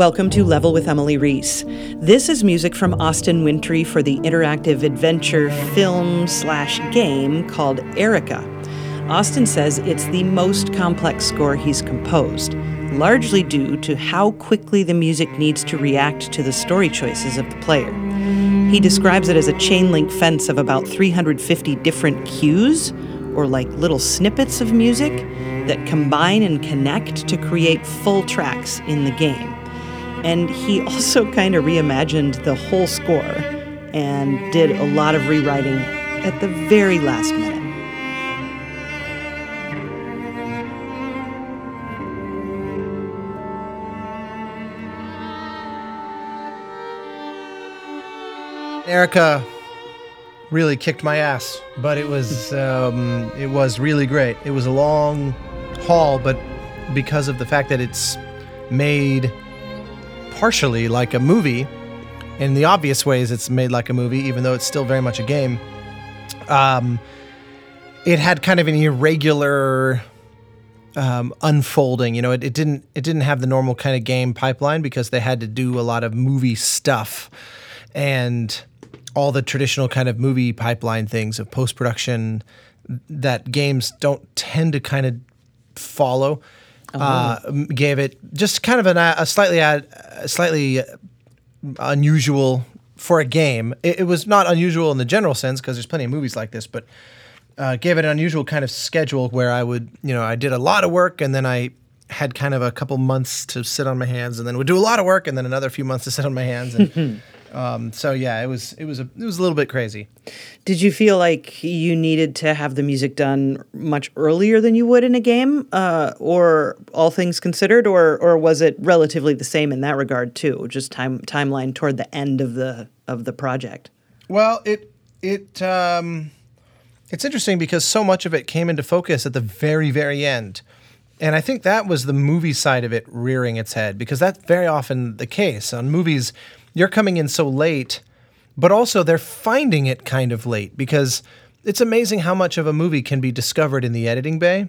Welcome to Level with Emily Reese. This is music from Austin Wintory for the interactive adventure film slash game called Erica. Austin says it's the most complex score he's composed, largely due to how quickly the music needs to react to the story choices of the player. He describes it as a chain link fence of about 350 different cues, or like little snippets of music, that combine and connect to create full tracks in the game. And he also kind of reimagined the whole score and did a lot of rewriting at the very last minute. Erica really kicked my ass, but it was um, it was really great. It was a long haul, but because of the fact that it's made partially like a movie, in the obvious ways it's made like a movie, even though it's still very much a game. Um, it had kind of an irregular um, unfolding. You know, it, it didn't it didn't have the normal kind of game pipeline because they had to do a lot of movie stuff and all the traditional kind of movie pipeline things of post production that games don't tend to kind of follow. Uh, gave it just kind of an, a slightly ad, slightly unusual for a game. It, it was not unusual in the general sense because there's plenty of movies like this, but uh, gave it an unusual kind of schedule where I would, you know, I did a lot of work and then I had kind of a couple months to sit on my hands and then would do a lot of work and then another few months to sit on my hands and um, so yeah, it was it was a it was a little bit crazy. Did you feel like you needed to have the music done much earlier than you would in a game, uh, or all things considered, or or was it relatively the same in that regard too? Just time timeline toward the end of the of the project. Well, it it um, it's interesting because so much of it came into focus at the very very end. And I think that was the movie side of it rearing its head because that's very often the case on movies you're coming in so late, but also they're finding it kind of late because it's amazing how much of a movie can be discovered in the editing bay.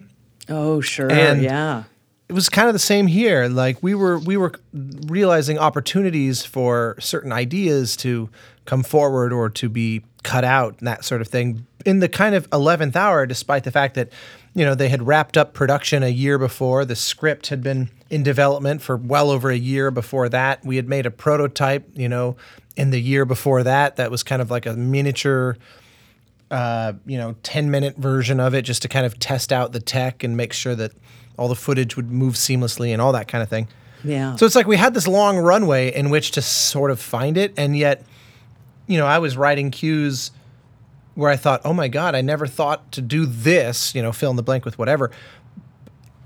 Oh, sure. And yeah. It was kind of the same here. Like we were we were realizing opportunities for certain ideas to come forward or to be cut out and that sort of thing in the kind of 11th hour despite the fact that you know they had wrapped up production a year before. The script had been in development for well over a year before that. We had made a prototype you know in the year before that. That was kind of like a miniature uh, you know 10 minute version of it just to kind of test out the tech and make sure that all the footage would move seamlessly and all that kind of thing. Yeah. so it's like we had this long runway in which to sort of find it, and yet, you know, I was writing cues where I thought, oh my god, I never thought to do this. You know, fill in the blank with whatever.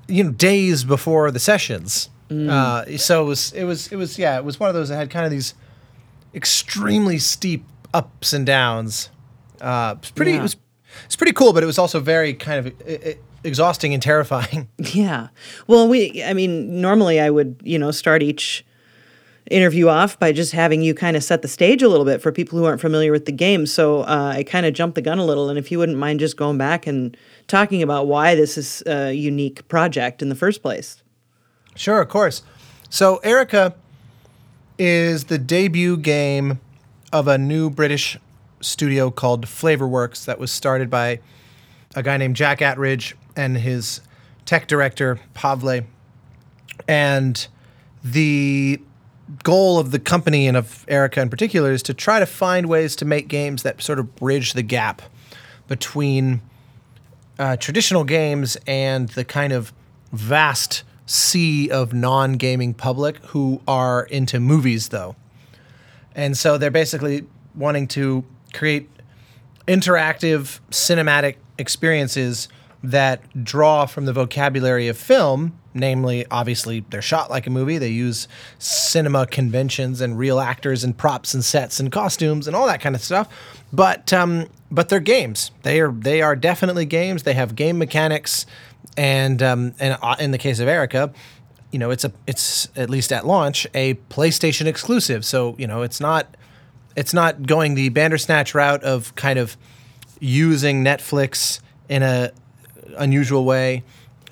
You know, days before the sessions. Uh, so it was, it was, it was, yeah, it was one of those that had kind of these extremely steep ups and downs. Uh, it's pretty, Yeah. it was, it's pretty cool, but it was also very kind of uh, uh, exhausting and terrifying. Yeah. Well, we, I mean, normally I would, you know, start each interview off by just having you kind of set the stage a little bit for people who aren't familiar with the game. So uh, I kind of jumped the gun a little. And if you wouldn't mind just going back and talking about why this is a unique project in the first place. Sure, of course. So Erica is the debut game of a new British studio called Flavourworks that was started by a guy named Jack Attridge and his tech director Pavle. And the goal of the company and of Erica in particular is to try to find ways to make games that sort of bridge the gap between uh, traditional games and the kind of vast sea of non-gaming public who are into movies though. And so they're basically wanting to create interactive cinematic experiences that draw from the vocabulary of film namely obviously they're shot like a movie. They use cinema conventions and real actors and props and sets and costumes and all that kind of stuff. But um, but they're games. They are they are definitely games. They have game mechanics. And um, and uh, in the case of Erica you know it's a it's at least at launch a PlayStation exclusive. So you know it's not it's not going the Bandersnatch route of kind of using Netflix in a unusual way.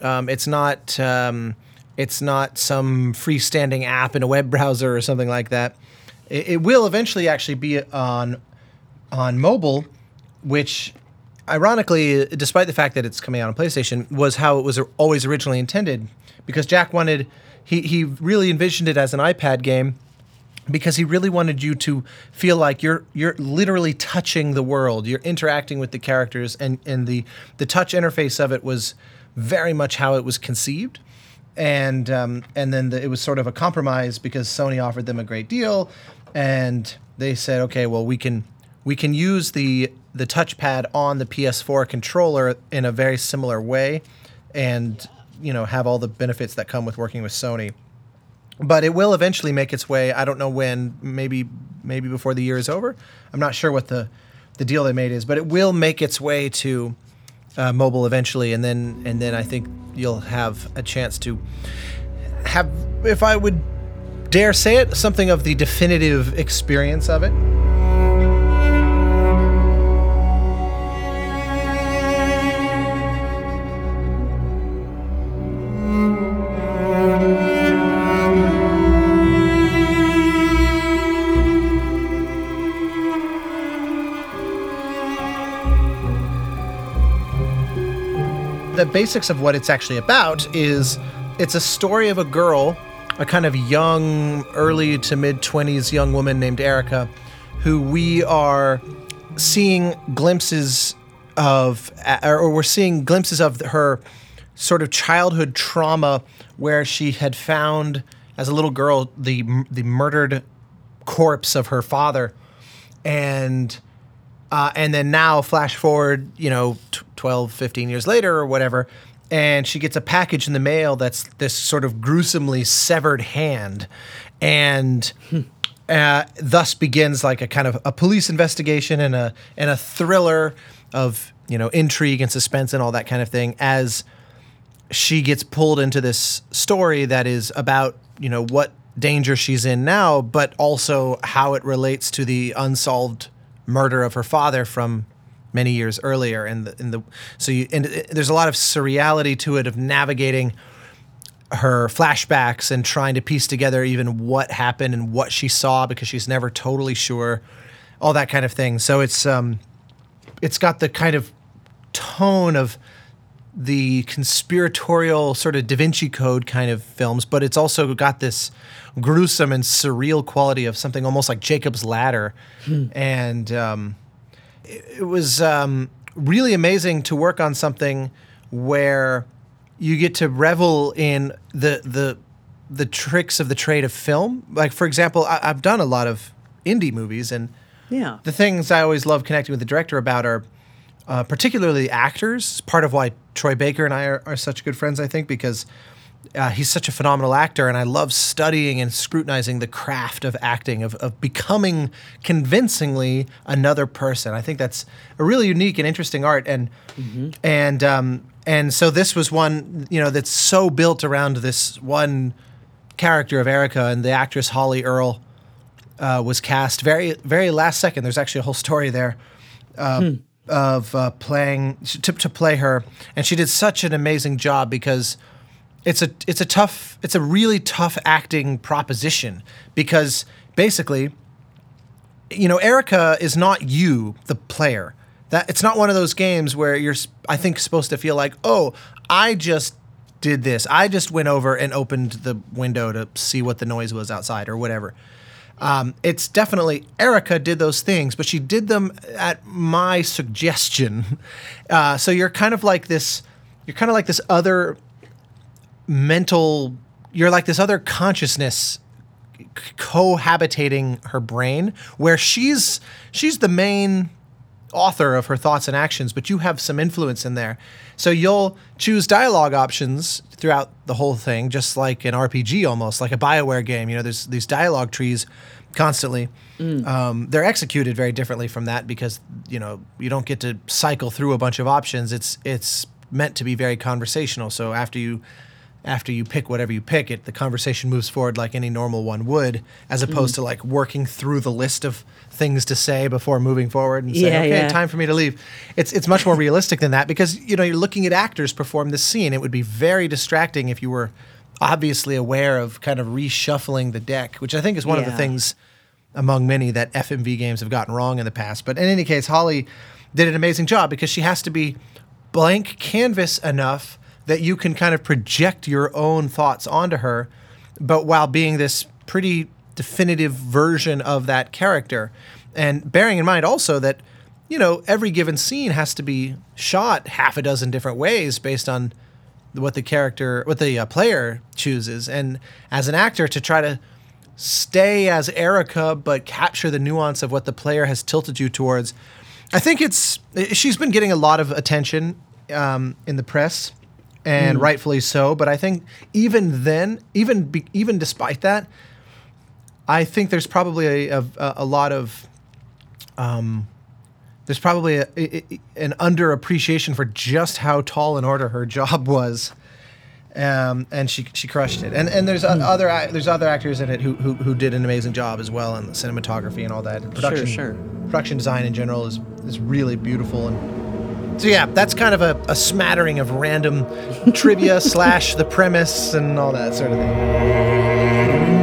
Um, it's not um, It's not some freestanding app in a web browser or something like that. It, it will eventually actually be on on mobile, which ironically, despite the fact that it's coming out on PlayStation, was how it was always originally intended. Because Jack wanted, he, he really envisioned it as an iPad game because he really wanted you to feel like you're you're literally touching the world. You're interacting with the characters, and and the the touch interface of it was very much how it was conceived. And um, and then the, it was sort of a compromise because Sony offered them a great deal, and they said, okay, well we can we can use the the touchpad on the PS4 controller in a very similar way, and you know have all the benefits that come with working with Sony. But it will eventually make its way. I don't know when. Maybe maybe before the year is over. I'm not sure what the the deal they made is, but it will make its way to uh, mobile eventually, and then and then I think you'll have a chance to have, if I would dare say it, something of the definitive experience of it. The basics of what it's actually about is it's a story of a girl, a kind of young, early to mid 20s young woman named Erica, who we are seeing glimpses of, or we're seeing glimpses of her sort of childhood trauma where she had found, as a little girl, the, the murdered corpse of her father. And uh, and then now, flash forward, you know, t- 12, 15 years later or whatever, and she gets a package in the mail that's this sort of gruesomely severed hand. And. Uh, thus begins like a kind of a police investigation and a and a thriller of you know intrigue and suspense and all that kind of thing as she gets pulled into this story that is about you know what danger she's in now, but also how it relates to the unsolved murder of her father from many years earlier. And the, in the so you and there's a lot of surreality to it of navigating her flashbacks and trying to piece together even what happened and what she saw because she's never totally sure, all that kind of thing. So it's um, it's got the kind of tone of the conspiratorial sort of Da Vinci Code kind of films, but it's also got this gruesome and surreal quality of something almost like Jacob's Ladder. Hmm. And um, it, was um, really amazing to work on something where you get to revel in the the the tricks of the trade of film. Like for example, I, I've done a lot of indie movies, and yeah, the things I always love connecting with the director about are uh, particularly actors. Part of why Troy Baker and I are, are such good friends, I think, because uh, he's such a phenomenal actor, and I love studying and scrutinizing the craft of acting, of, of becoming convincingly another person. I think that's a really unique and interesting art, and mm-hmm. and um, and so this was one you know that's so built around this one character of Erica, and the actress Holly Earl uh, was cast very very last second. There's actually a whole story there. Uh, hmm of uh, playing to, to play her, and she did such an amazing job because it's a it's a tough it's a really tough acting proposition because basically, you know, Erica is not you, the player. That it's not one of those games where you're I think supposed to feel like oh I just did this I just went over and opened the window to see what the noise was outside or whatever. Um, it's definitely Erica did those things, but she did them at my suggestion. Uh, so you're kind of like this. You're kind of like this other mental. You're like this other consciousness cohabitating her brain, where she's she's the main author of her thoughts and actions, but you have some influence in there. So you'll choose dialogue options throughout the whole thing, just like an RPG almost, like a Bioware game. You know, there's these dialogue trees constantly. Mm. Um, they're executed very differently from that because you know you don't get to cycle through a bunch of options. It's it's meant to be very conversational. So after you after you pick whatever you pick, it the conversation moves forward like any normal one would, as opposed mm. to like working through the list of things to say before moving forward and saying, yeah, "Okay, yeah. time for me to leave." It's it's much more realistic than that because you know you're looking at actors perform this scene. It would be very distracting if you were obviously aware of kind of reshuffling the deck, which I think is one of the things among many that FMV games have gotten wrong in the past. But in any case, Holly did an amazing job because she has to be blank canvas enough that you can kind of project your own thoughts onto her, but while being this pretty definitive version of that character. And bearing in mind also that, you know, every given scene has to be shot half a dozen different ways based on what the character, what the uh, player chooses. And as an actor, to try to stay as Erica but capture the nuance of what the player has tilted you towards. I think it's she's been getting a lot of attention um, in the press, and rightfully so. But I think even then, even be, even despite that, I think there's probably a, a, a lot of um, there's probably a, a- an underappreciation for just how tall in order her job was um, and she she crushed it. And and there's o- other there's other actors in it who, who who did an amazing job as well, and the cinematography and all that. And production, sure. Production design in general is is really beautiful. And so yeah, that's kind of a, a smattering of random trivia slash the premise and all that sort of thing.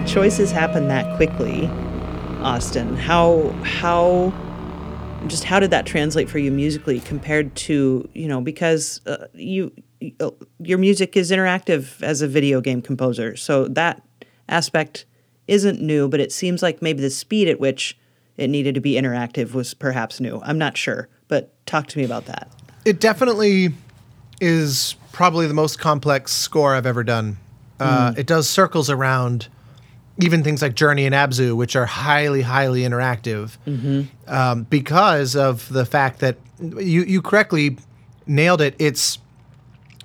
The choices happen that quickly, Austin, how how just how did that translate for you musically compared to you know because uh, you uh, your music is interactive as a video game composer, so that aspect isn't new, but it seems like maybe the speed at which it needed to be interactive was perhaps new. I'm not sure, but talk to me about that. It definitely is probably the most complex score I've ever done. Uh, It does circles around even things like Journey and Abzu, which are highly, highly interactive, um, because of the fact that you you correctly nailed it. It's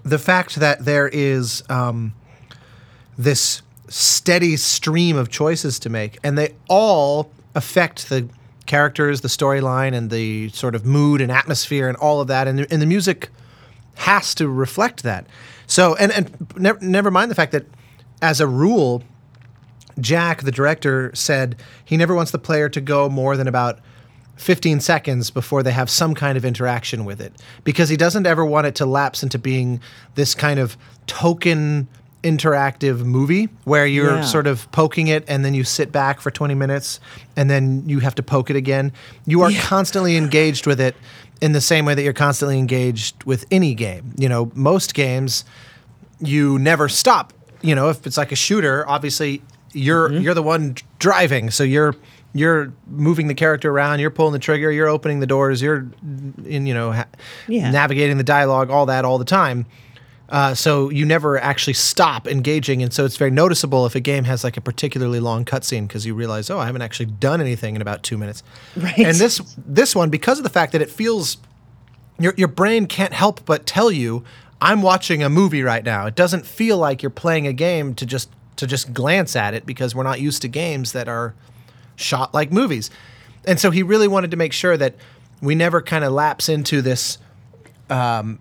the fact that there is um, this steady stream of choices to make, and they all affect the characters, the storyline, and the sort of mood and atmosphere, and all of that. And the, and the music has to reflect that. So, and and never, never mind the fact that, as a rule, Jack, the director, said he never wants the player to go more than about 15 seconds before they have some kind of interaction with it because he doesn't ever want it to lapse into being this kind of token interactive movie where you're Yeah. sort of poking it and then you sit back for 20 minutes and then you have to poke it again. You are constantly engaged with it in the same way that you're constantly engaged with any game. You know, most games you never stop. You know, if it's like a shooter, obviously you're Mm-hmm. you're the one driving, so you're you're moving the character around, you're pulling the trigger, you're opening the doors, you're in you know ha- Yeah. navigating the dialogue, all that all the time. Uh, so you never actually stop engaging, and so it's very noticeable if a game has like a particularly long cutscene because you realize, oh, I haven't actually done anything in about two minutes. Right. And this this one, because of the fact that it feels your your brain can't help but tell you I'm watching a movie right now. It doesn't feel like you're playing a game to just to just glance at it because we're not used to games that are shot like movies. And so he really wanted to make sure that we never kind of lapse into this um,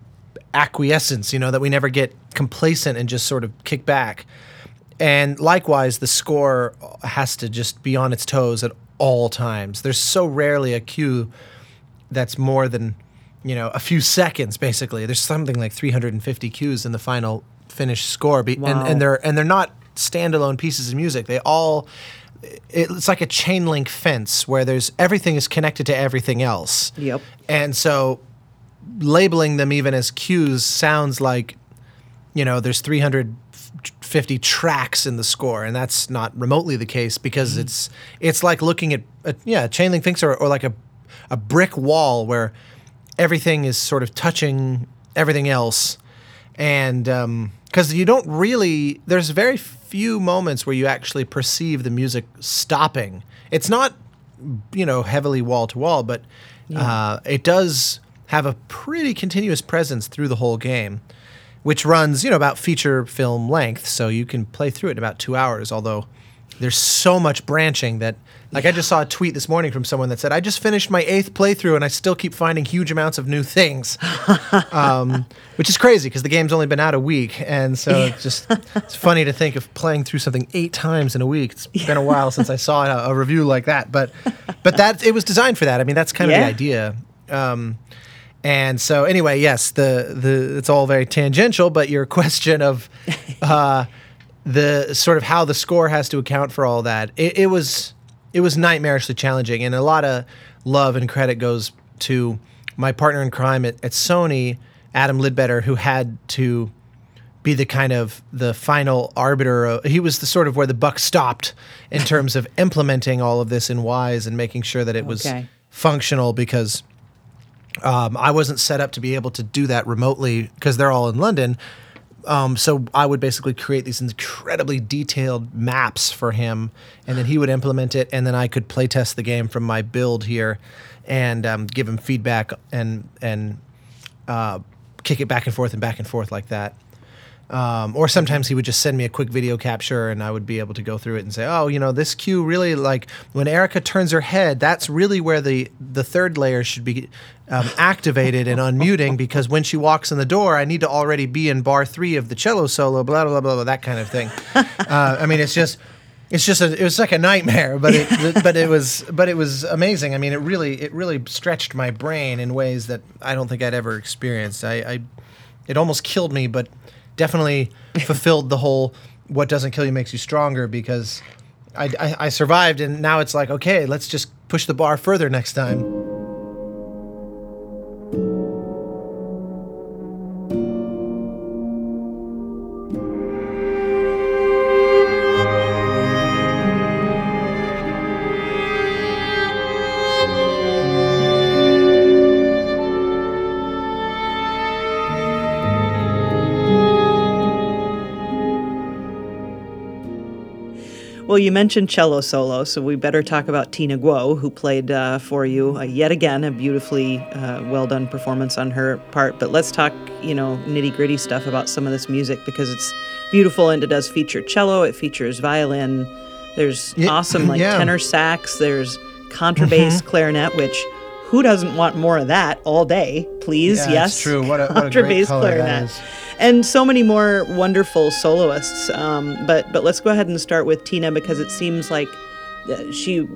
acquiescence, you know, that we never get complacent and just sort of kick back. And likewise, the score has to just be on its toes at all times. There's so rarely a cue that's more than you know a few seconds. Basically, there's something like 350 cues in the final finished score, Be- Wow. and, and they're and they're not standalone pieces of music. They all it's like a chain link fence where there's everything is connected to everything else. Yep. And so labeling them even as cues sounds like you know there's 350 tracks in the score and that's not remotely the case because mm-hmm. it's it's like looking at a, yeah chain link fence or, or like a, a brick wall where everything is sort of touching everything else and um, because you don't really there's very few moments where you actually perceive the music stopping. It's not you know heavily wall to wall but uh, it does have a pretty continuous presence through the whole game which runs you know about feature film length so you can play through it in about two hours although there's so much branching that like I just saw a tweet this morning from someone that said I just finished my eighth playthrough and I still keep finding huge amounts of new things, um, which is crazy because the game's only been out a week and so it's just it's funny to think of playing through something eight times in a week. It's been a while since I saw a, a review like that, but but that it was designed for that. I mean that's kind of the idea. Um, and so anyway, yes, the the it's all very tangential, but your question of uh, the sort of how the score has to account for all that, it, it was it was nightmarishly challenging, and a lot of love and credit goes to my partner in crime at, at Sony, Adam Lidbetter, who had to be the kind of the final arbiter. Of, he was the sort of where the buck stopped in terms of implementing all of this in Wwise and making sure that it was Okay. functional because um, I wasn't set up to be able to do that remotely because they're all in London. Um, so I would basically create these incredibly detailed maps for him, and then he would implement it, and then I could play test the game from my build here, and um, give him feedback and and uh, kick it back and forth and back and forth like that. Um, or sometimes he would just send me a quick video capture and I would be able to go through it and say, oh, you know, this cue really like when Erica turns her head, that's really where the, the third layer should be um, activated and unmuting because when she walks in the door, I need to already be in bar three of the cello solo, blah, blah, blah, blah, that kind of thing. Uh, I mean, it's just. It's just a, it was like a nightmare, but it but it was but it was amazing. I mean, it really it really stretched my brain in ways that I don't think I'd ever experienced. I, I it almost killed me, but definitely fulfilled the whole "what doesn't kill you makes you stronger" because I, I, I survived, and now it's like okay, let's just push the bar further next time. Mentioned cello solo, so we better talk about Tina Guo, who played uh, for you uh, yet again a beautifully uh, well done performance on her part. But let's talk, you know, nitty gritty stuff about some of this music because it's beautiful and it does feature cello, it features violin. There's Ye- awesome like yeah. Mm-hmm. tenor sax. There's contrabass, clarinet, which who doesn't want more of that all day? Please, Yeah, yes. true. What a- what a great color clarinet is. And so many more wonderful soloists. Um, but but let's go ahead and start with Tina because it seems like uh, she,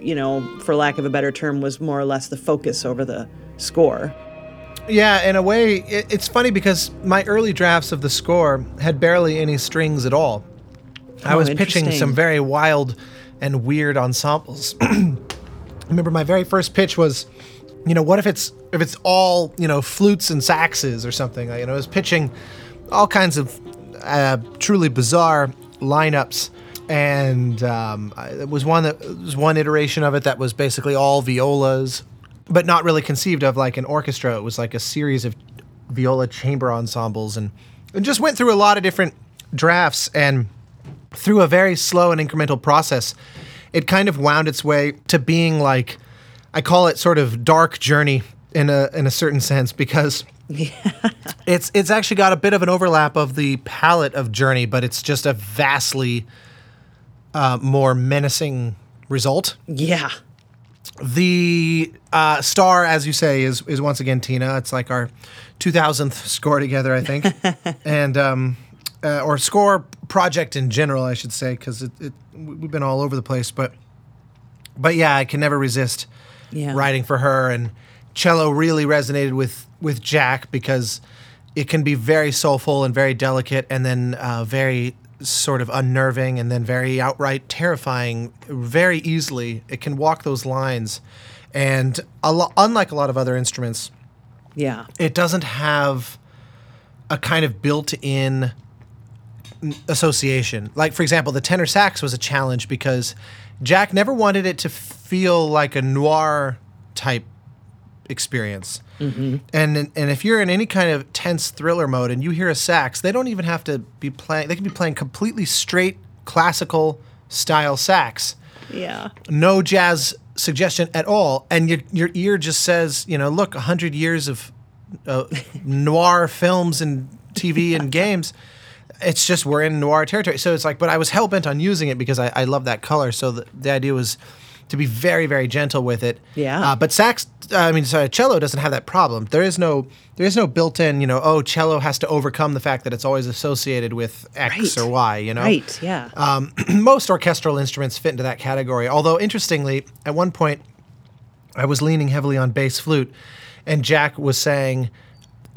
you know, for lack of a better term, was more or less the focus over the score. Yeah, in a way, it, it's funny because my early drafts of the score had barely any strings at all. I Oh, was pitching some very wild and weird ensembles. I remember my very first pitch was, you know, what if it's if it's all you know flutes and saxes or something? You know, I was pitching all kinds of uh, truly bizarre lineups. And um, it was one that was one iteration of it that was basically all violas, but not really conceived of like an orchestra. It was like a series of viola chamber ensembles, and and just went through a lot of different drafts and through a very slow and incremental process, it kind of wound its way to being like I call it sort of dark journey in a in a certain sense because yeah. it's it's actually got a bit of an overlap of the palette of journey, but it's just a vastly uh, more menacing result. Yeah. The uh, star, as you say, is is once again Tina. It's like our 2000th score together, I think, and um, uh, or score project in general, I should say, because it, it we've been all over the place. But but yeah, I can never resist Yeah. writing for her, and cello really resonated with with Jack because it can be very soulful and very delicate, and then uh, very sort of unnerving, and then very outright terrifying. Very easily, it can walk those lines, and a lo- unlike a lot of other instruments, Yeah. it doesn't have a kind of built-in association. Like for example, the tenor sax was a challenge because Jack never wanted it to feel like a noir type experience. And and if you're in any kind of tense thriller mode and you hear a sax, they don't even have to be playing. They can be playing completely straight classical style sax Yeah. no jazz suggestion at all, and your your ear just says, you know, look, hundred years of uh, noir films and TV and games. It's just we're in noir territory. So it's like, but I was hell bent on using it because I, I love that color. So the, the idea was to be very very gentle with it. Yeah. Uh, but sax, I mean, sorry, cello doesn't have that problem. There is no there is no built-in, you know, oh, cello has to overcome the fact that it's always associated with X Right. or Y. You know, Right, yeah. um, most orchestral instruments fit into that category. Although interestingly, at one point, I was leaning heavily on bass flute, and Jack was saying,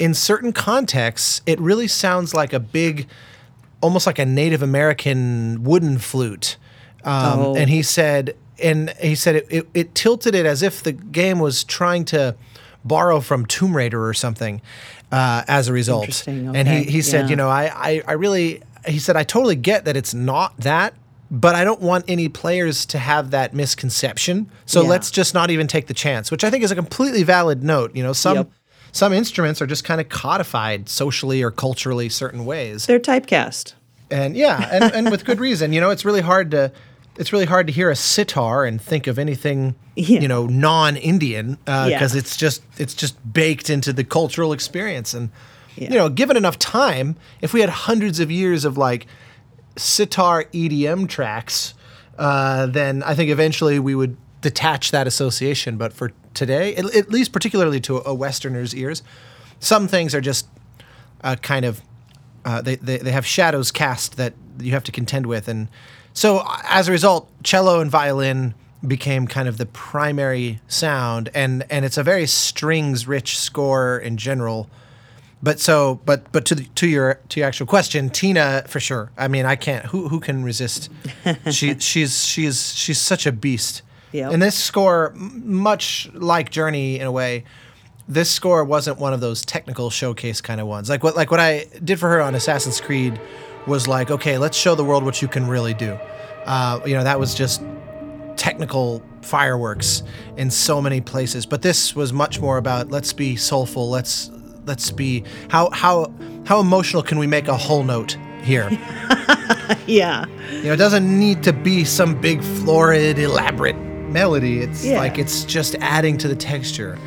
in certain contexts, it really sounds like a big, almost like a Native American wooden flute. Um, Oh. And he said, and he said it, it, it tilted it as if the game was trying to borrow from Tomb Raider or something. Uh, as a result, Interesting, and he okay, he said, yeah. you know, I, I I really he said I totally get that it's not that, but I don't want any players to have that misconception. So Yeah. let's just not even take the chance, which I think is a completely valid note. You know, some Yep. Some instruments are just kind of codified socially or culturally certain ways. They're typecast. And yeah, and, and with good reason. You know, it's really hard to it's really hard to hear a sitar and think of anything Yeah. you know non-Indian because Yeah. it's just it's just baked into the cultural experience. And Yeah. you know, given enough time, if we had hundreds of years of like sitar EDM tracks, uh, then I think eventually we would detach that association. But for today, at, at least particularly to a Westerner's ears, some things are just uh, kind of uh, they, they they have shadows cast that you have to contend with, and so as a result, cello and violin became kind of the primary sound, and and it's a very strings rich score in general. But so, but but to the, to your to your actual question, Tina for sure. I mean, I can't. Who who can resist? she she's she's she's such a beast. Yep. And this score, much like Journey in a way, this score wasn't one of those technical showcase kind of ones. Like what like what I did for her on Assassin's Creed was like, okay, let's show the world what you can really do. Uh, you know, that was just technical fireworks in so many places. But this was much more about let's be soulful. Let's let's be how how how emotional can we make a whole note here? Yeah. You know, it doesn't need to be some big, florid, elaborate melody. It's Yeah. like it's just adding to the texture.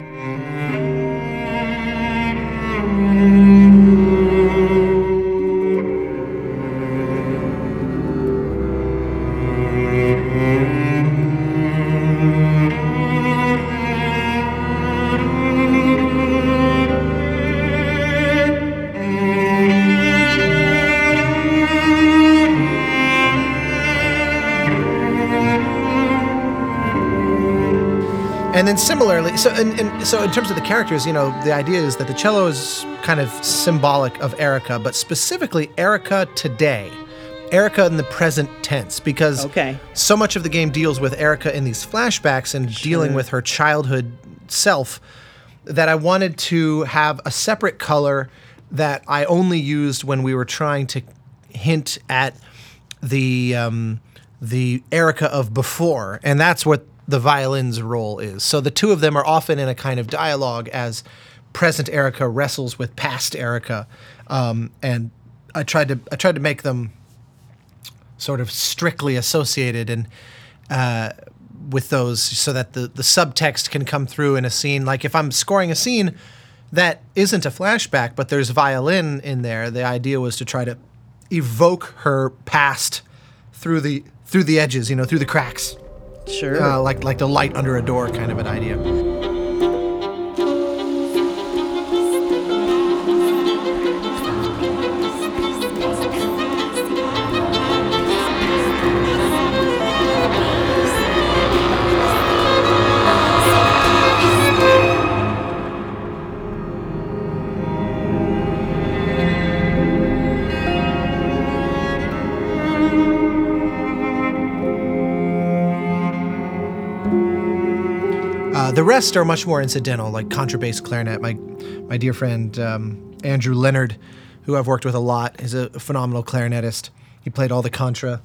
Then similarly, so and, and so in terms of the characters, you know, the idea is that the cello is kind of symbolic of Erica, but specifically Erica today, Erica in the present tense, because Okay. so much of the game deals with Erica in these flashbacks and dealing with her childhood self that I wanted to have a separate color that I only used when we were trying to hint at the um, the Erica of before, and that's what the violin's role is. So the two of them are often in a kind of dialogue as present Erica wrestles with past Erica, um, and I tried to I tried to make them sort of strictly associated and uh, with those so that the, the subtext can come through in a scene. Like if I'm scoring a scene that isn't a flashback, but there's violin in there, the idea was to try to evoke her past through the through the edges, you know, through the cracks, Sure. uh, like like the light under a door kind of an idea. Rest are much more incidental, like contrabass clarinet. My my dear friend um, Andrew Leonard, who I've worked with a lot, is a phenomenal clarinetist. He played all the contra,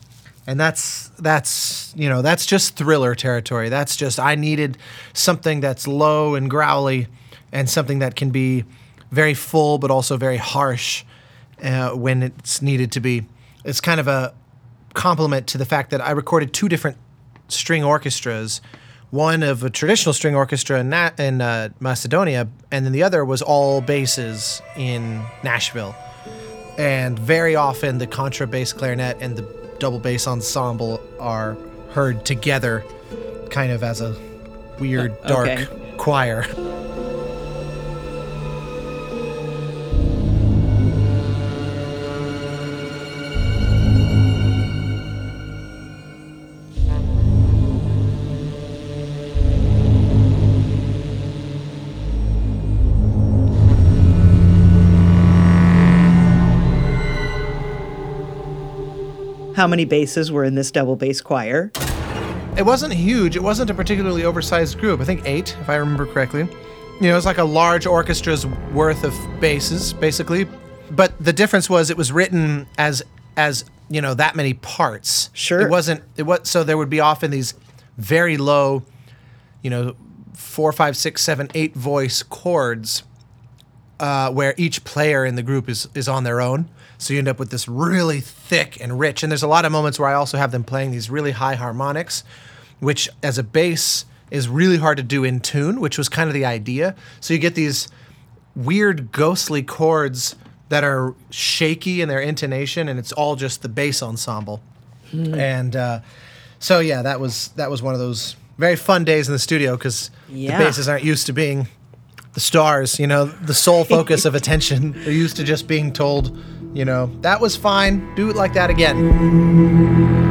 and that's that's you know that's just thriller territory. That's just I needed something that's low and growly, and something that can be very full but also very harsh uh, when it's needed to be. It's kind of a compliment to the fact that I recorded two different string orchestras, one of a traditional string orchestra in, Na- in uh, Macedonia, and then the other was all basses in Nashville. and very often the contrabass clarinet and the double bass ensemble are heard together, kind of as a weird Uh, dark okay. choir. How many basses were in this double bass choir? It wasn't huge. It wasn't a particularly oversized group. I think eight, if I remember correctly. You know, it was like a large orchestra's worth of basses, basically. But the difference was it was written as as you know that many parts. Sure. It wasn't. It was so there would be often these very low, you know, four, five, six, seven, eight voice chords uh, where each player in the group is is on their own. So you end up with this really thick and rich. And there's a lot of moments where I also have them playing these really high harmonics, which as a bass is really hard to do in tune, which was kind of the idea. So you get these weird ghostly chords that are shaky in their intonation, and it's all just the bass ensemble. And uh, so yeah, that was that was one of those very fun days in the studio because Yeah. the basses aren't used to being the stars, you know, the sole focus of attention. They're used to just being told, you know, that was fine, do it like that again.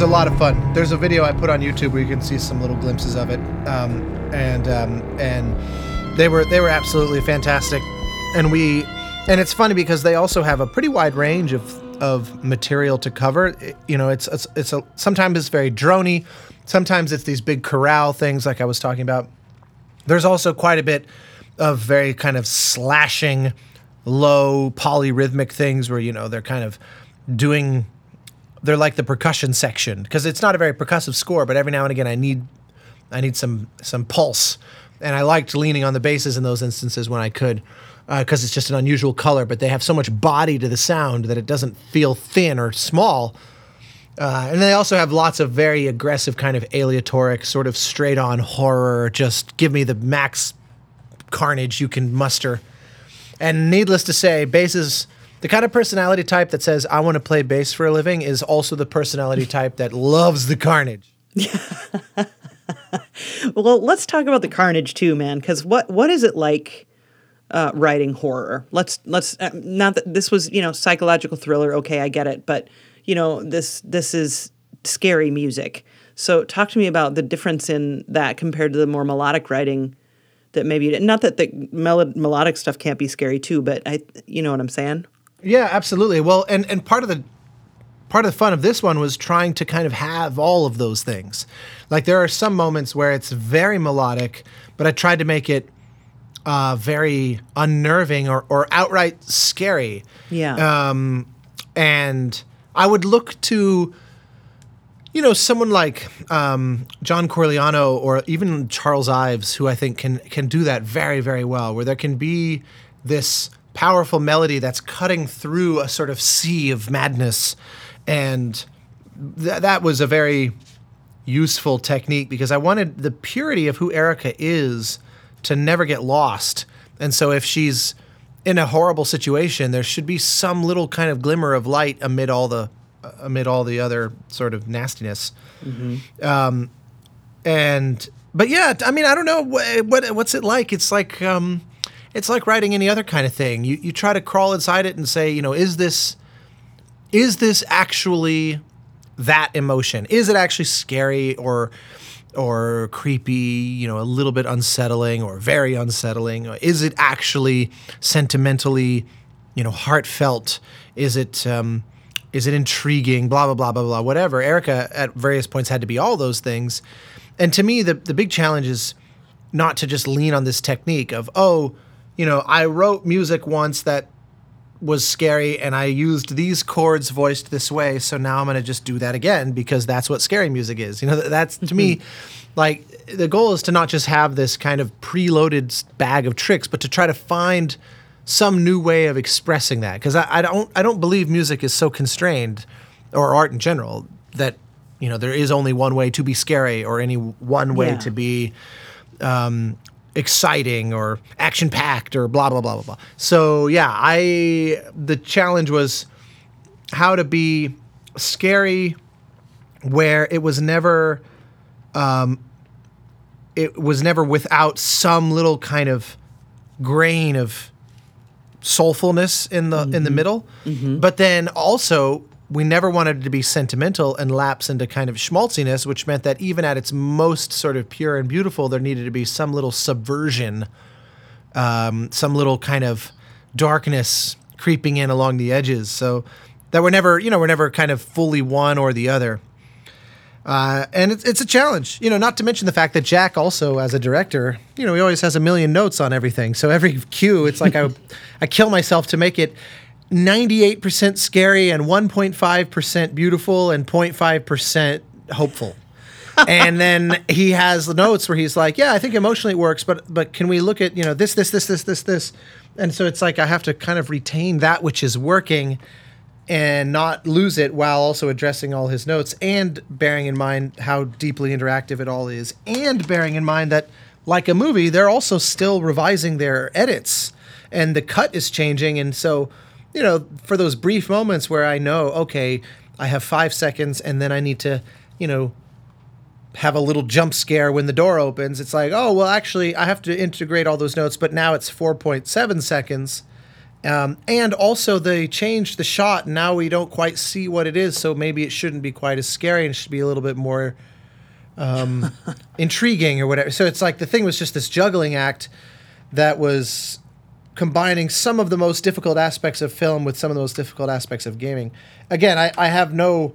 Was a lot of fun. There's a video I put on YouTube where you can see some little glimpses of it, um, and um, and they were they were absolutely fantastic. And we, and it's funny because they also have a pretty wide range of of material to cover. It- you know, it's it's, it's a sometimes it's very drony, sometimes it's these big chorale things like I was talking about. There's also quite a bit of very kind of slashing, low polyrhythmic things where you know they're kind of doing they're like the percussion section because it's not a very percussive score, but every now and again I need I need some some pulse, and I liked leaning on the basses in those instances when I could because it's just an unusual color, but they have so much body to the sound that it doesn't feel thin or small. Uh, and they also have lots of very aggressive kind of aleatoric, sort of straight on horror. Just give me the max carnage you can muster. And needless to say, bass is the kind of personality type that says, I want to play bass for a living, is also the personality type that loves the carnage. Well, let's talk about the carnage too, man. Because what what is it like uh, writing horror? Let's let's uh, not that this was you know psychological thriller. Okay, I get it, but you know this this is scary music. So talk to me about the difference in that compared to the more melodic writing that maybe. Not that the melo- melodic stuff can't be scary too, but I you know what I'm saying. Yeah, absolutely. Well, and and part of the part of the fun of this one was trying to kind of have all of those things. Like there are some moments where it's very melodic, but I tried to make it uh, very unnerving or, or outright scary. Yeah. Um, and I would look to, you know, someone like um, John Corigliano or even Charles Ives, who I think can can do that very very well, where there can be this powerful melody that's cutting through a sort of sea of madness, and th- that was a very useful technique because I wanted the purity of who Erica is to never get lost. And so if she's in a horrible situation, there should be some little kind of glimmer of light amid all the uh, amid all the other sort of nastiness. Um, and but yeah, I mean, I don't know what, what what's it like. It's like um, it's like writing any other kind of thing. You you try to crawl inside it and say, you know, is this is this actually that emotion? Is it actually scary or or creepy, you know, a little bit unsettling or very unsettling? Is it actually sentimentally, you know, heartfelt? Is it um, is it intriguing? Blah blah blah blah blah. Whatever. Erica at various points had to be all those things, and to me, the the big challenge is not to just lean on this technique of oh, you know, I wrote music once that was scary and I used these chords voiced this way, so now I'm going to just do that again because that's what scary music is. You know, that's to me like the goal is to not just have this kind of preloaded bag of tricks, but to try to find some new way of expressing that because I, I don't I don't believe music is so constrained or art in general that you know there is only one way to be scary or any one way Yeah. to be um, exciting or action packed or blah blah blah blah blah. So yeah, I the challenge was how to be scary where it was never um, it was never without some little kind of grain of soulfulness in the in the middle. But then also we never wanted it to be sentimental and lapse into kind of schmaltziness, which meant that even at its most sort of pure and beautiful, there needed to be some little subversion, um, some little kind of darkness creeping in along the edges. So that we're never, you know, we're never kind of fully one or the other. Uh, and it's, it's a challenge, you know, not to mention the fact that Jack also, as a director, you know, he always has a million notes on everything. So every cue, it's like I, I kill myself to make it 98% scary and 1.5% beautiful and 0.5% hopeful. and then he has the notes where he's like, "Yeah, I think emotionally it works, but but can we look at you know this this this this this this?" And so it's like I have to kind of retain that which is working and not lose it while also addressing all his notes and bearing in mind how deeply interactive it all is and bearing in mind that like a movie they're also still revising their edits and the cut is changing and so you know for those brief moments where i know okay i have 5 seconds and then i need to you know have a little jump scare when the door opens it's like oh well actually i have to integrate all those notes but now it's 4.7 seconds um, and also, they changed the shot. Now we don't quite see what it is, so maybe it shouldn't be quite as scary and should be a little bit more um, intriguing or whatever. So it's like the thing was just this juggling act that was combining some of the most difficult aspects of film with some of the most difficult aspects of gaming. Again, I, I have no.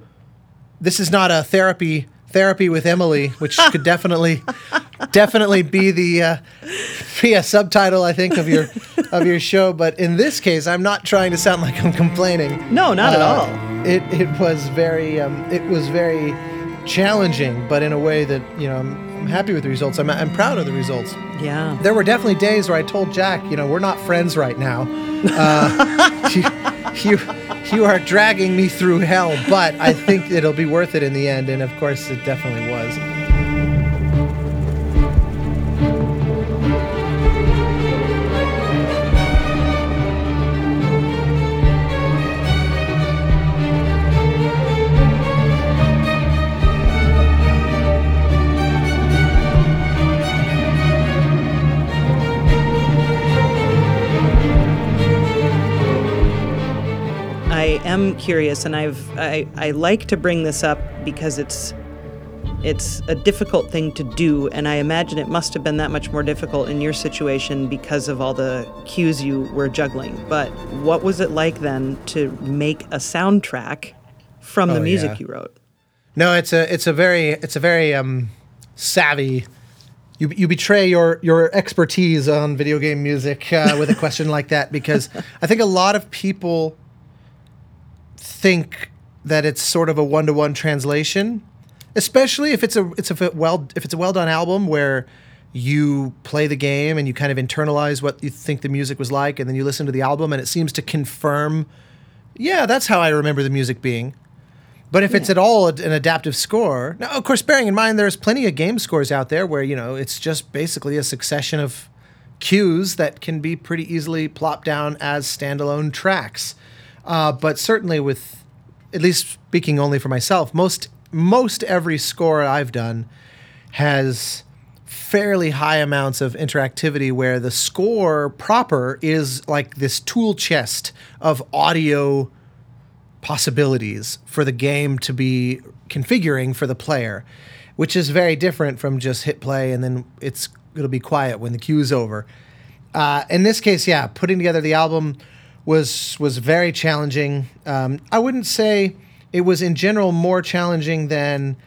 This is not a therapy therapy with Emily, which could definitely definitely be the uh, be a subtitle I think of your of your show. But in this case, I'm not trying to sound like I'm complaining. No, not at Uh, all. It it was very um, it was very challenging, but in a way that you know I'm, happy with the results. I'm I'm proud of the results. Yeah. There were definitely days where I told Jack, you know, we're not friends right now. Uh, you, you you are dragging me through hell, but I think it'll be worth it in the end. And of course, it definitely was. Am curious, and I've I, I like to bring this up because it's it's a difficult thing to do, and I imagine it must have been that much more difficult in your situation because of all the cues you were juggling. But what was it like then to make a soundtrack from the Oh, music yeah. you wrote? No, it's a it's a very it's a very um, savvy. You, you betray your your expertise on video game music uh, with a question like that because I think a lot of people think that it's sort of a one to one translation, especially if it's a it's a well if it's a well done album where you play the game and you kind of internalize what you think the music was like and then you listen to the album and it seems to confirm yeah that's how I remember the music being. But if it's at all an adaptive score, now of course, bearing in mind there's plenty of game scores out there where you know it's just basically a succession of cues that can be pretty easily plopped down as standalone tracks. Uh, but certainly, with at least speaking only for myself, most most every score I've done has fairly high amounts of interactivity where the score proper is like this tool chest of audio possibilities for the game to be configuring for the player, which is very different from just hit play and then it's it'll be quiet when the cue's over. Uh, in this case, yeah, putting together the album was was very challenging. Um, I wouldn't say it was in general more challenging than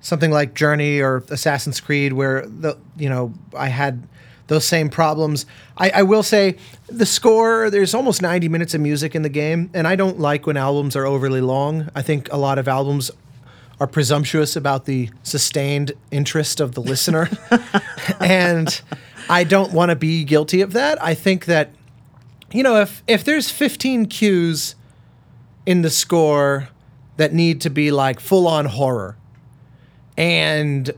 something like Journey or Assassin's Creed, where the you know I had those same problems. I, I will say the score. There's almost 90 minutes of music in the game, and I don't like when albums are overly long. I think a lot of albums are presumptuous about the sustained interest of the listener, and I don't want to be guilty of that. I think that you know if if there's 15 cues in the score that need to be like full on horror. And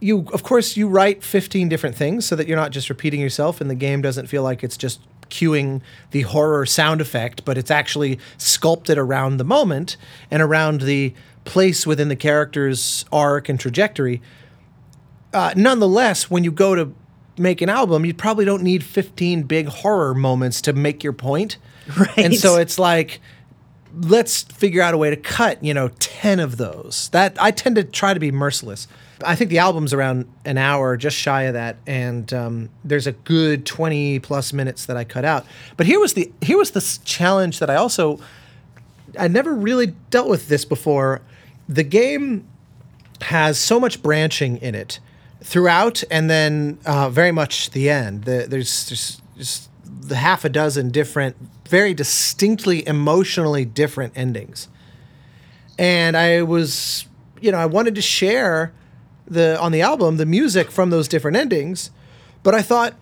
you, of course, you write 15 different things so that you're not just repeating yourself and the game doesn't feel like it's just cueing the horror sound effect, but it's actually sculpted around the moment and around the place within the character's arc and trajectory. Uh, nonetheless, when you go to make an album, you probably don't need 15 big horror moments to make your point. Right. And so it's like let's figure out a way to cut, you know, 10 of those. That I tend to try to be merciless. I think the album's around an hour, just shy of that, and um, there's a good 20 plus minutes that I cut out. But here was the here was the challenge that I also I never really dealt with this before. The game has so much branching in it throughout, and then uh, very much the end. The, there's there's just the half a dozen different, very distinctly emotionally different endings. And I was, you know, I wanted to share the on the album the music from those different endings, but I thought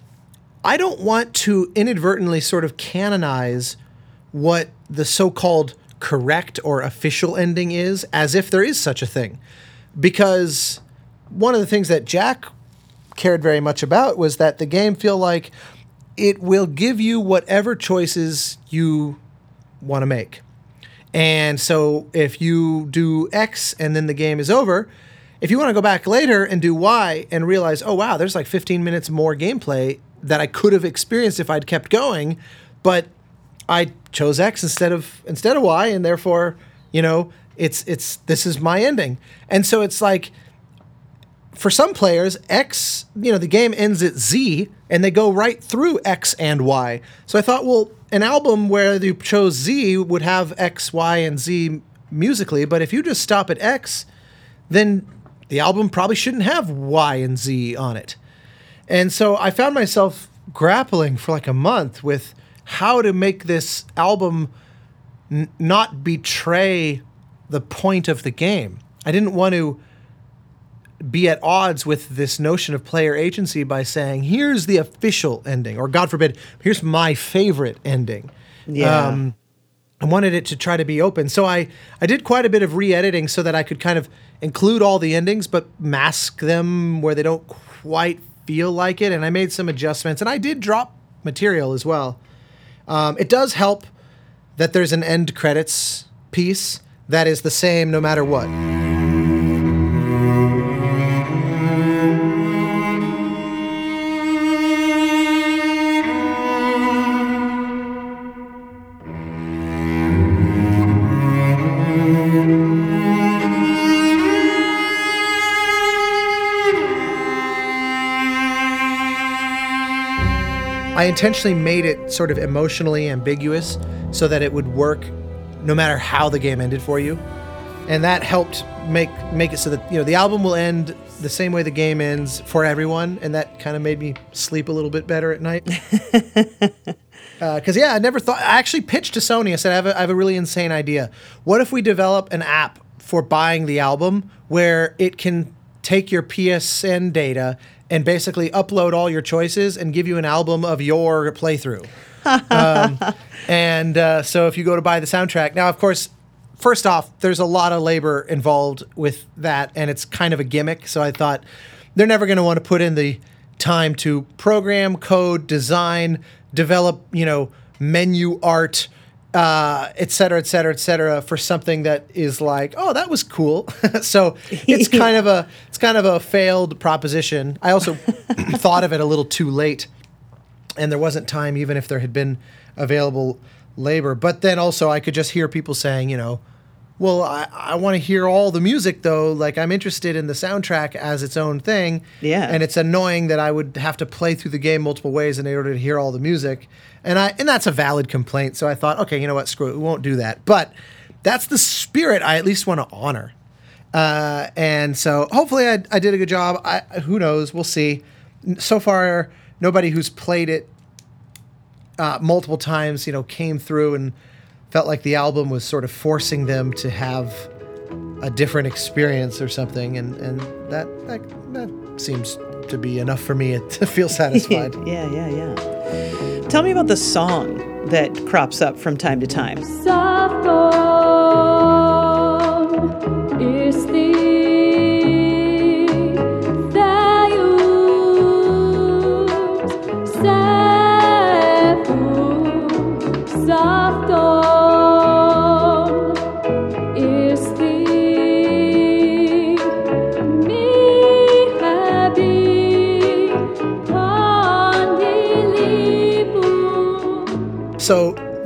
I don't want to inadvertently sort of canonize what the so-called correct or official ending is as if there is such a thing. Because one of the things that Jack cared very much about was that the game feel like it will give you whatever choices you want to make. And so if you do X and then the game is over, if you want to go back later and do Y and realize, oh wow, there's like 15 minutes more gameplay that I could have experienced if I'd kept going, but I chose X instead of instead of Y, and therefore, you know, it's it's this is my ending. And so it's like for some players, X, you know, the game ends at Z and they go right through X and Y. So I thought, well, an album where you chose Z would have X, Y, and Z musically, but if you just stop at X, then the album probably shouldn't have Y and Z on it. And so I found myself grappling for like a month with how to make this album n- not betray the point of the game. I didn't want to be at odds with this notion of player agency by saying, here's the official ending, or God forbid, here's my favorite ending. Yeah. Um, I wanted it to try to be open. So I, I did quite a bit of re editing so that I could kind of include all the endings, but mask them where they don't quite feel like it. And I made some adjustments. And I did drop material as well. Um, it does help that there's an end credits piece that is the same no matter what. I intentionally made it sort of emotionally ambiguous so that it would work no matter how the game ended for you. And that helped make make it so that you know the album will end the same way the game ends for everyone, and that kind of made me sleep a little bit better at night. Because uh, yeah, I never thought. I actually pitched to Sony. I said I have, a, I have a really insane idea. What if we develop an app for buying the album where it can take your PSN data and basically upload all your choices and give you an album of your playthrough. um, and uh, so if you go to buy the soundtrack, now of course, first off, there's a lot of labor involved with that, and it's kind of a gimmick. So I thought they're never going to want to put in the time to program, code, design, develop, you know, menu art, uh, et cetera, et cetera, et cetera, for something that is like, oh, that was cool. so it's kind of a it's kind of a failed proposition. I also thought of it a little too late, and there wasn't time, even if there had been available labor. But then also, I could just hear people saying, you know, well, I, I want to hear all the music though. Like I'm interested in the soundtrack as its own thing. Yeah. And it's annoying that I would have to play through the game multiple ways in order to hear all the music. And I and that's a valid complaint. So I thought, okay, you know what, screw it, we won't do that. But that's the spirit I at least want to honor. Uh, and so hopefully I, I did a good job. I, who knows? We'll see. So far, nobody who's played it uh, multiple times, you know, came through and felt like the album was sort of forcing them to have a different experience or something, and and that that, that seems to be enough for me to feel satisfied. yeah, yeah, yeah. Tell me about the song that crops up from time to time.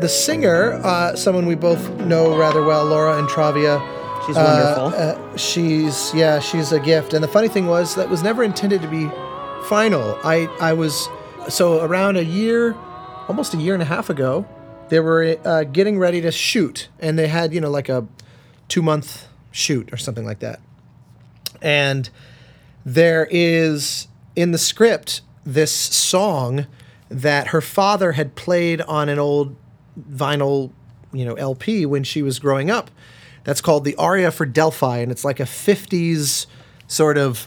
The singer, uh, someone we both know rather well, Laura Intravia. She's uh, wonderful. uh, she's yeah, she's a gift. And the funny thing was that was never intended to be final. I I was so around a year, almost a year and a half ago, they were uh, getting ready to shoot, and they had you know like a two month shoot or something like that. And there is in the script this song that her father had played on an old vinyl, you know, LP when she was growing up. That's called the Aria for Delphi, and it's like a '50s sort of,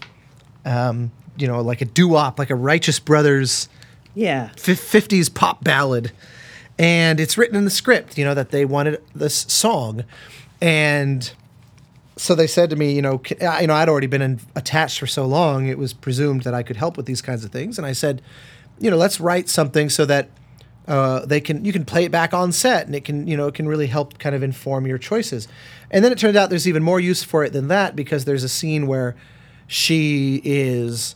um, you know, like a doo-wop, like a Righteous Brothers yeah. fif- 50s pop ballad and it's written in the script you know that they wanted this song and so they said to me you know I- you know I'd already been in, attached for so long it was presumed that I could help with these kinds of things and I said you know let's write something so that uh, they can you can play it back on set and it can you know it can really help kind of inform your choices. And then it turned out there's even more use for it than that because there's a scene where she is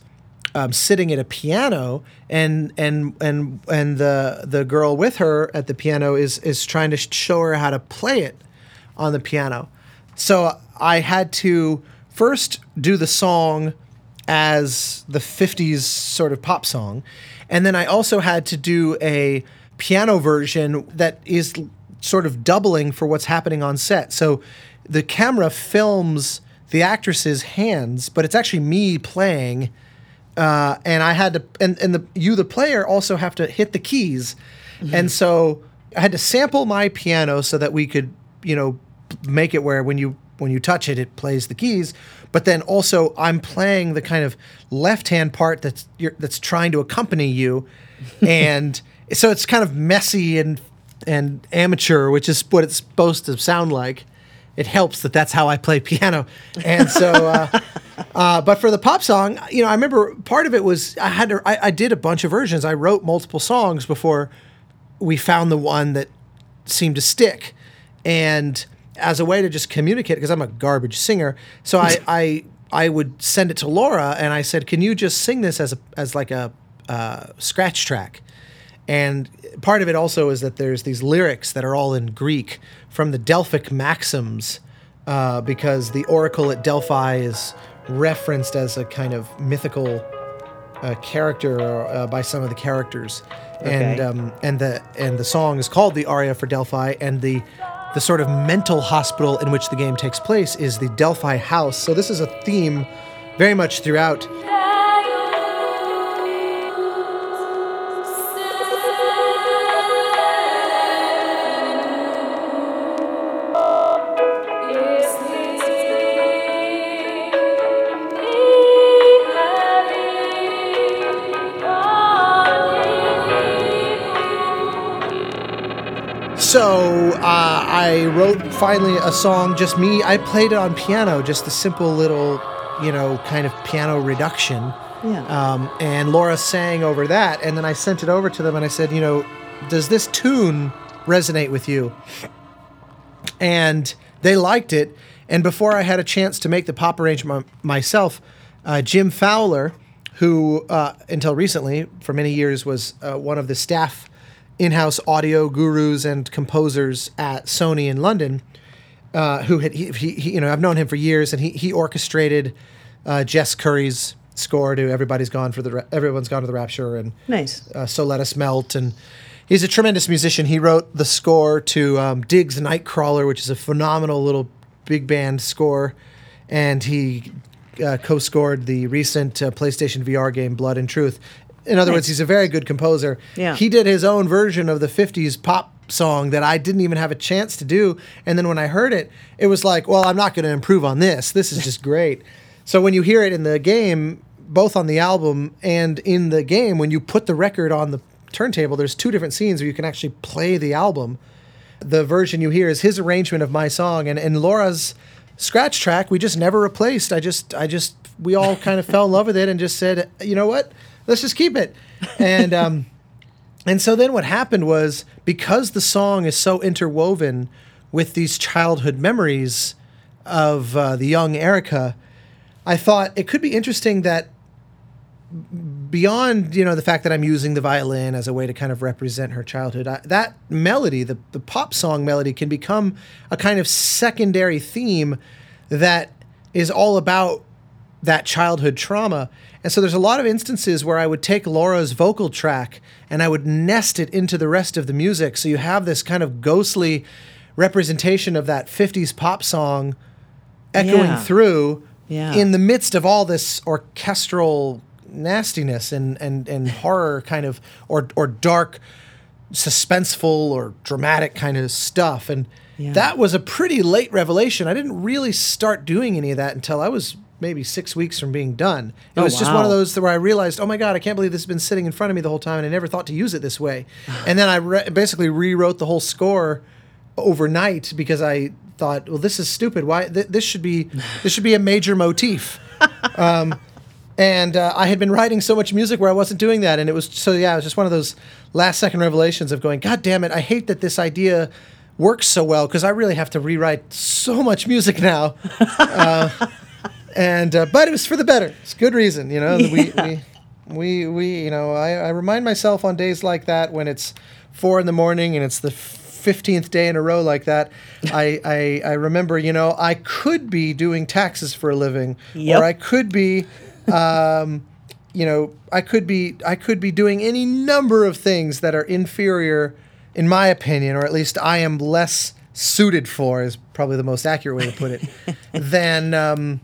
um, sitting at a piano and and and and the the girl with her at the piano is is trying to show her how to play it on the piano. So i had to first do the song as the 50s sort of pop song. And then i also had to do a piano version that is sort of doubling for what's happening on set. So the camera films the actress's hands but it's actually me playing uh, and I had to, and, and the you the player also have to hit the keys, and so I had to sample my piano so that we could, you know, make it where when you when you touch it, it plays the keys. But then also I'm playing the kind of left hand part that's you're, that's trying to accompany you, and so it's kind of messy and and amateur, which is what it's supposed to sound like. It helps that that's how I play piano, and so. Uh, uh, but for the pop song, you know, I remember part of it was I had to, I, I did a bunch of versions. I wrote multiple songs before we found the one that seemed to stick, and as a way to just communicate, because I'm a garbage singer, so I I I would send it to Laura and I said, "Can you just sing this as a as like a uh, scratch track?" And part of it also is that there's these lyrics that are all in Greek from the Delphic maxims, uh, because the oracle at Delphi is referenced as a kind of mythical uh, character uh, by some of the characters, and um, and the and the song is called the aria for Delphi, and the the sort of mental hospital in which the game takes place is the Delphi house. So this is a theme very much throughout I wrote finally a song, just me. I played it on piano, just a simple little, you know, kind of piano reduction. Yeah. Um, and Laura sang over that, and then I sent it over to them, and I said, you know, does this tune resonate with you? And they liked it. And before I had a chance to make the pop arrangement myself, uh, Jim Fowler, who uh, until recently, for many years, was uh, one of the staff in-house audio gurus and composers at Sony in London, uh, who had he, he, he- you know I've known him for years, and he he orchestrated uh, Jess Curry's score to "Everybody's Gone for the Everyone's Gone to the Rapture" and Nice. uh, "So Let Us Melt," and he's a tremendous musician. He wrote the score to um, Diggs Nightcrawler, which is a phenomenal little big band score, and he uh, co-scored the recent uh, PlayStation VR game Blood and Truth. In other words, he's a very good composer. Yeah. He did his own version of the 50s pop song that I didn't even have a chance to do. And then when I heard it, it was like, well, I'm not going to improve on this. This is just great. So when you hear it in the game, both on the album and in the game, when you put the record on the turntable, there's two different scenes where you can actually play the album. The version you hear is his arrangement of my song and, and Laura's scratch track we just never replaced. I just I just we all kind of fell in love with it and just said, you know what? Let's just keep it. And um and so then what happened was because the song is so interwoven with these childhood memories of uh, the young Erica, I thought it could be interesting that beyond you know the fact that I'm using the violin as a way to kind of represent her childhood, I, that melody, the the pop song melody, can become a kind of secondary theme that is all about that childhood trauma. And so there's a lot of instances where I would take Laura's vocal track and I would nest it into the rest of the music. So you have this kind of ghostly representation of that 50s pop song echoing Yeah. through Yeah. in the midst of all this orchestral nastiness and, and, and horror kind of or or dark suspenseful or dramatic kind of stuff and Yeah. that was a pretty late revelation i didn't really start doing any of that until i was maybe six weeks from being done. It Oh, was just one of those where i realized oh my god i can't believe this has been sitting in front of me the whole time and i never thought to use it this way. And then i re- basically rewrote the whole score overnight because i thought well this is stupid. Why th- this should be this should be a major motif. And uh, I had been writing so much music where I wasn't doing that, and it was so yeah, it was just one of those last second revelations of going, God damn it, I hate that this idea works so well because I really have to rewrite so much music now, uh, and uh, but it was for the better. It's good reason, you know. We, we we we you know I, I remind myself on days like that when it's four in the morning and it's the. 15th day in a row like that I, I i remember you know i could be doing taxes for a living Yep. or i could be um, you know, I could be I could be doing any number of things that are inferior, in my opinion, or at least I am less suited for is probably the most accurate way to put it, than um,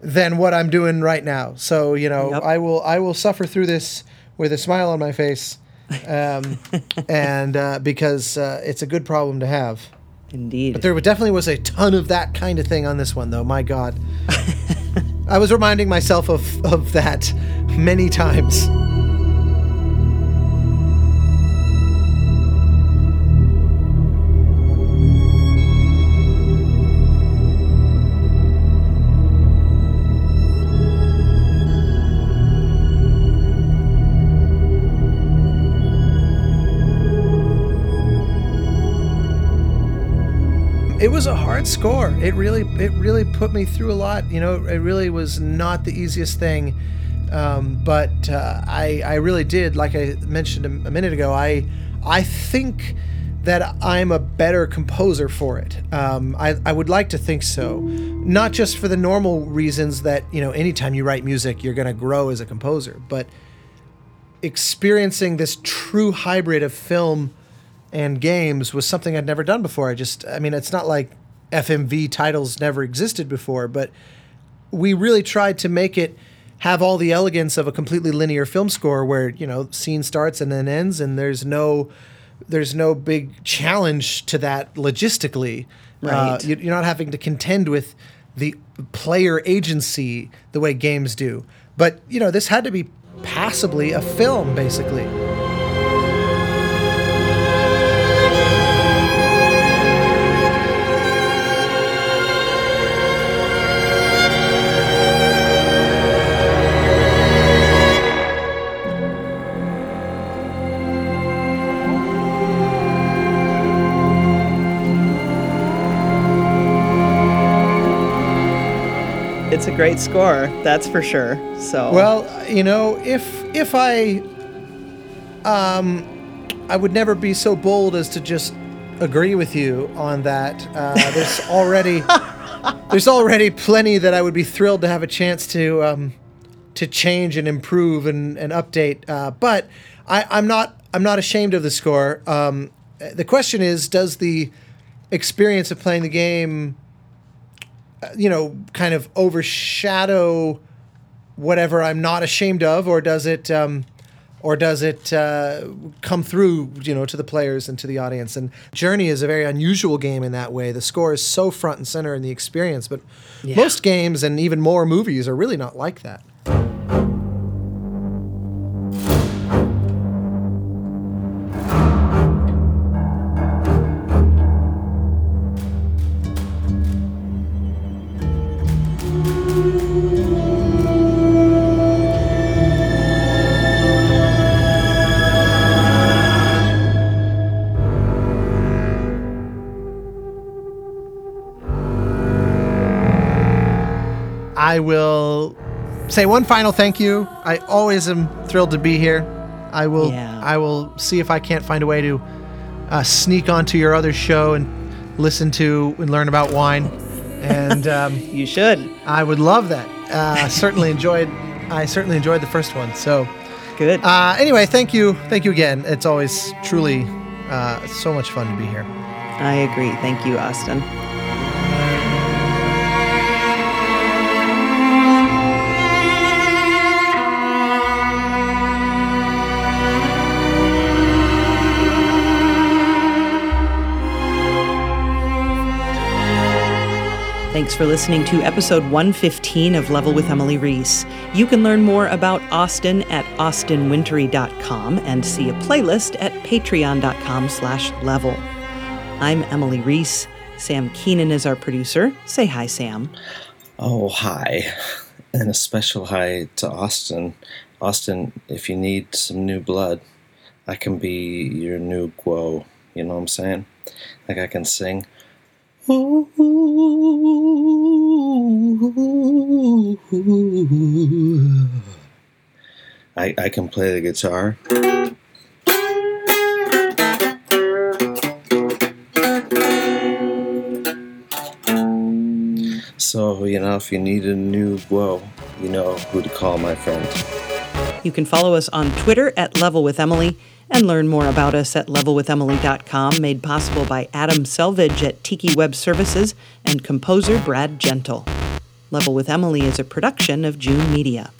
than what I'm doing right now. So you know, Yep. I will I will suffer through this with a smile on my face, um, and uh, because uh, it's a good problem to have. Indeed. But there definitely was a ton of that kind of thing on this one, though. My God. I was reminding myself of, of that many times. It was a hard score. It really, it really put me through a lot. You know, it really was not the easiest thing. Um, but uh, I, I really did, like I mentioned a, a minute ago. I, I think that I'm a better composer for it. Um, I, I would like to think so, not just for the normal reasons that you know, anytime you write music, you're going to grow as a composer, but experiencing this true hybrid of film and games was something I'd never done before. I just, I mean, it's not like FMV titles never existed before, but we really tried to make it have all the elegance of a completely linear film score where, you know, scene starts and then ends and there's no there's no big challenge to that logistically. Uh, Right. you- you're not having to contend with the player agency the way games do. But, you know, this had to be passably a film basically. It's a great score, that's for sure. So Well, you know, if if I um I would never be so bold as to just agree with you on that. Uh, there's already there's already plenty that I would be thrilled to have a chance to um, to change and improve and, and update. Uh, but I, I'm not I'm not ashamed of the score. Um, the question is, does the experience of playing the game, you know, kind of overshadow whatever I'm not ashamed of, or does it um, or does it uh, come through you know to the players and to the audience? And journey is a very unusual game in that way. The score is so front and center in the experience but Yeah. most games and even more movies are really not like that I will say one final thank you. I always am thrilled to be here. I will. Yeah. I will see if I can't find a way to uh, sneak onto your other show and listen to and learn about wine. And um, You should. I would love that. Uh, certainly enjoyed. I certainly enjoyed the first one. So Good. uh, anyway, thank you. Thank you again. It's always truly uh, so much fun to be here. I agree. Thank you, Austin. Thanks for listening to episode 115 of Level with Emily Reese. You can learn more about Austin at austinwintory.com and see a playlist at patreon.com slash level. I'm Emily Reese. Sam Keenan is our producer. Say hi, Sam. Oh, hi. And a special hi to Austin. Austin, if you need some new blood, I can be your new Guo. You know what I'm saying? Like I can sing. I, I can play the guitar. So, you know, if you need a new Guo, you know who to call, my friend. You can follow us on Twitter at Level with Emily and learn more about us at levelwithemily.com, made possible by Adam Selvage at Tiki Web Services and composer Brad Gentle. Level with Emily is a production of June Media.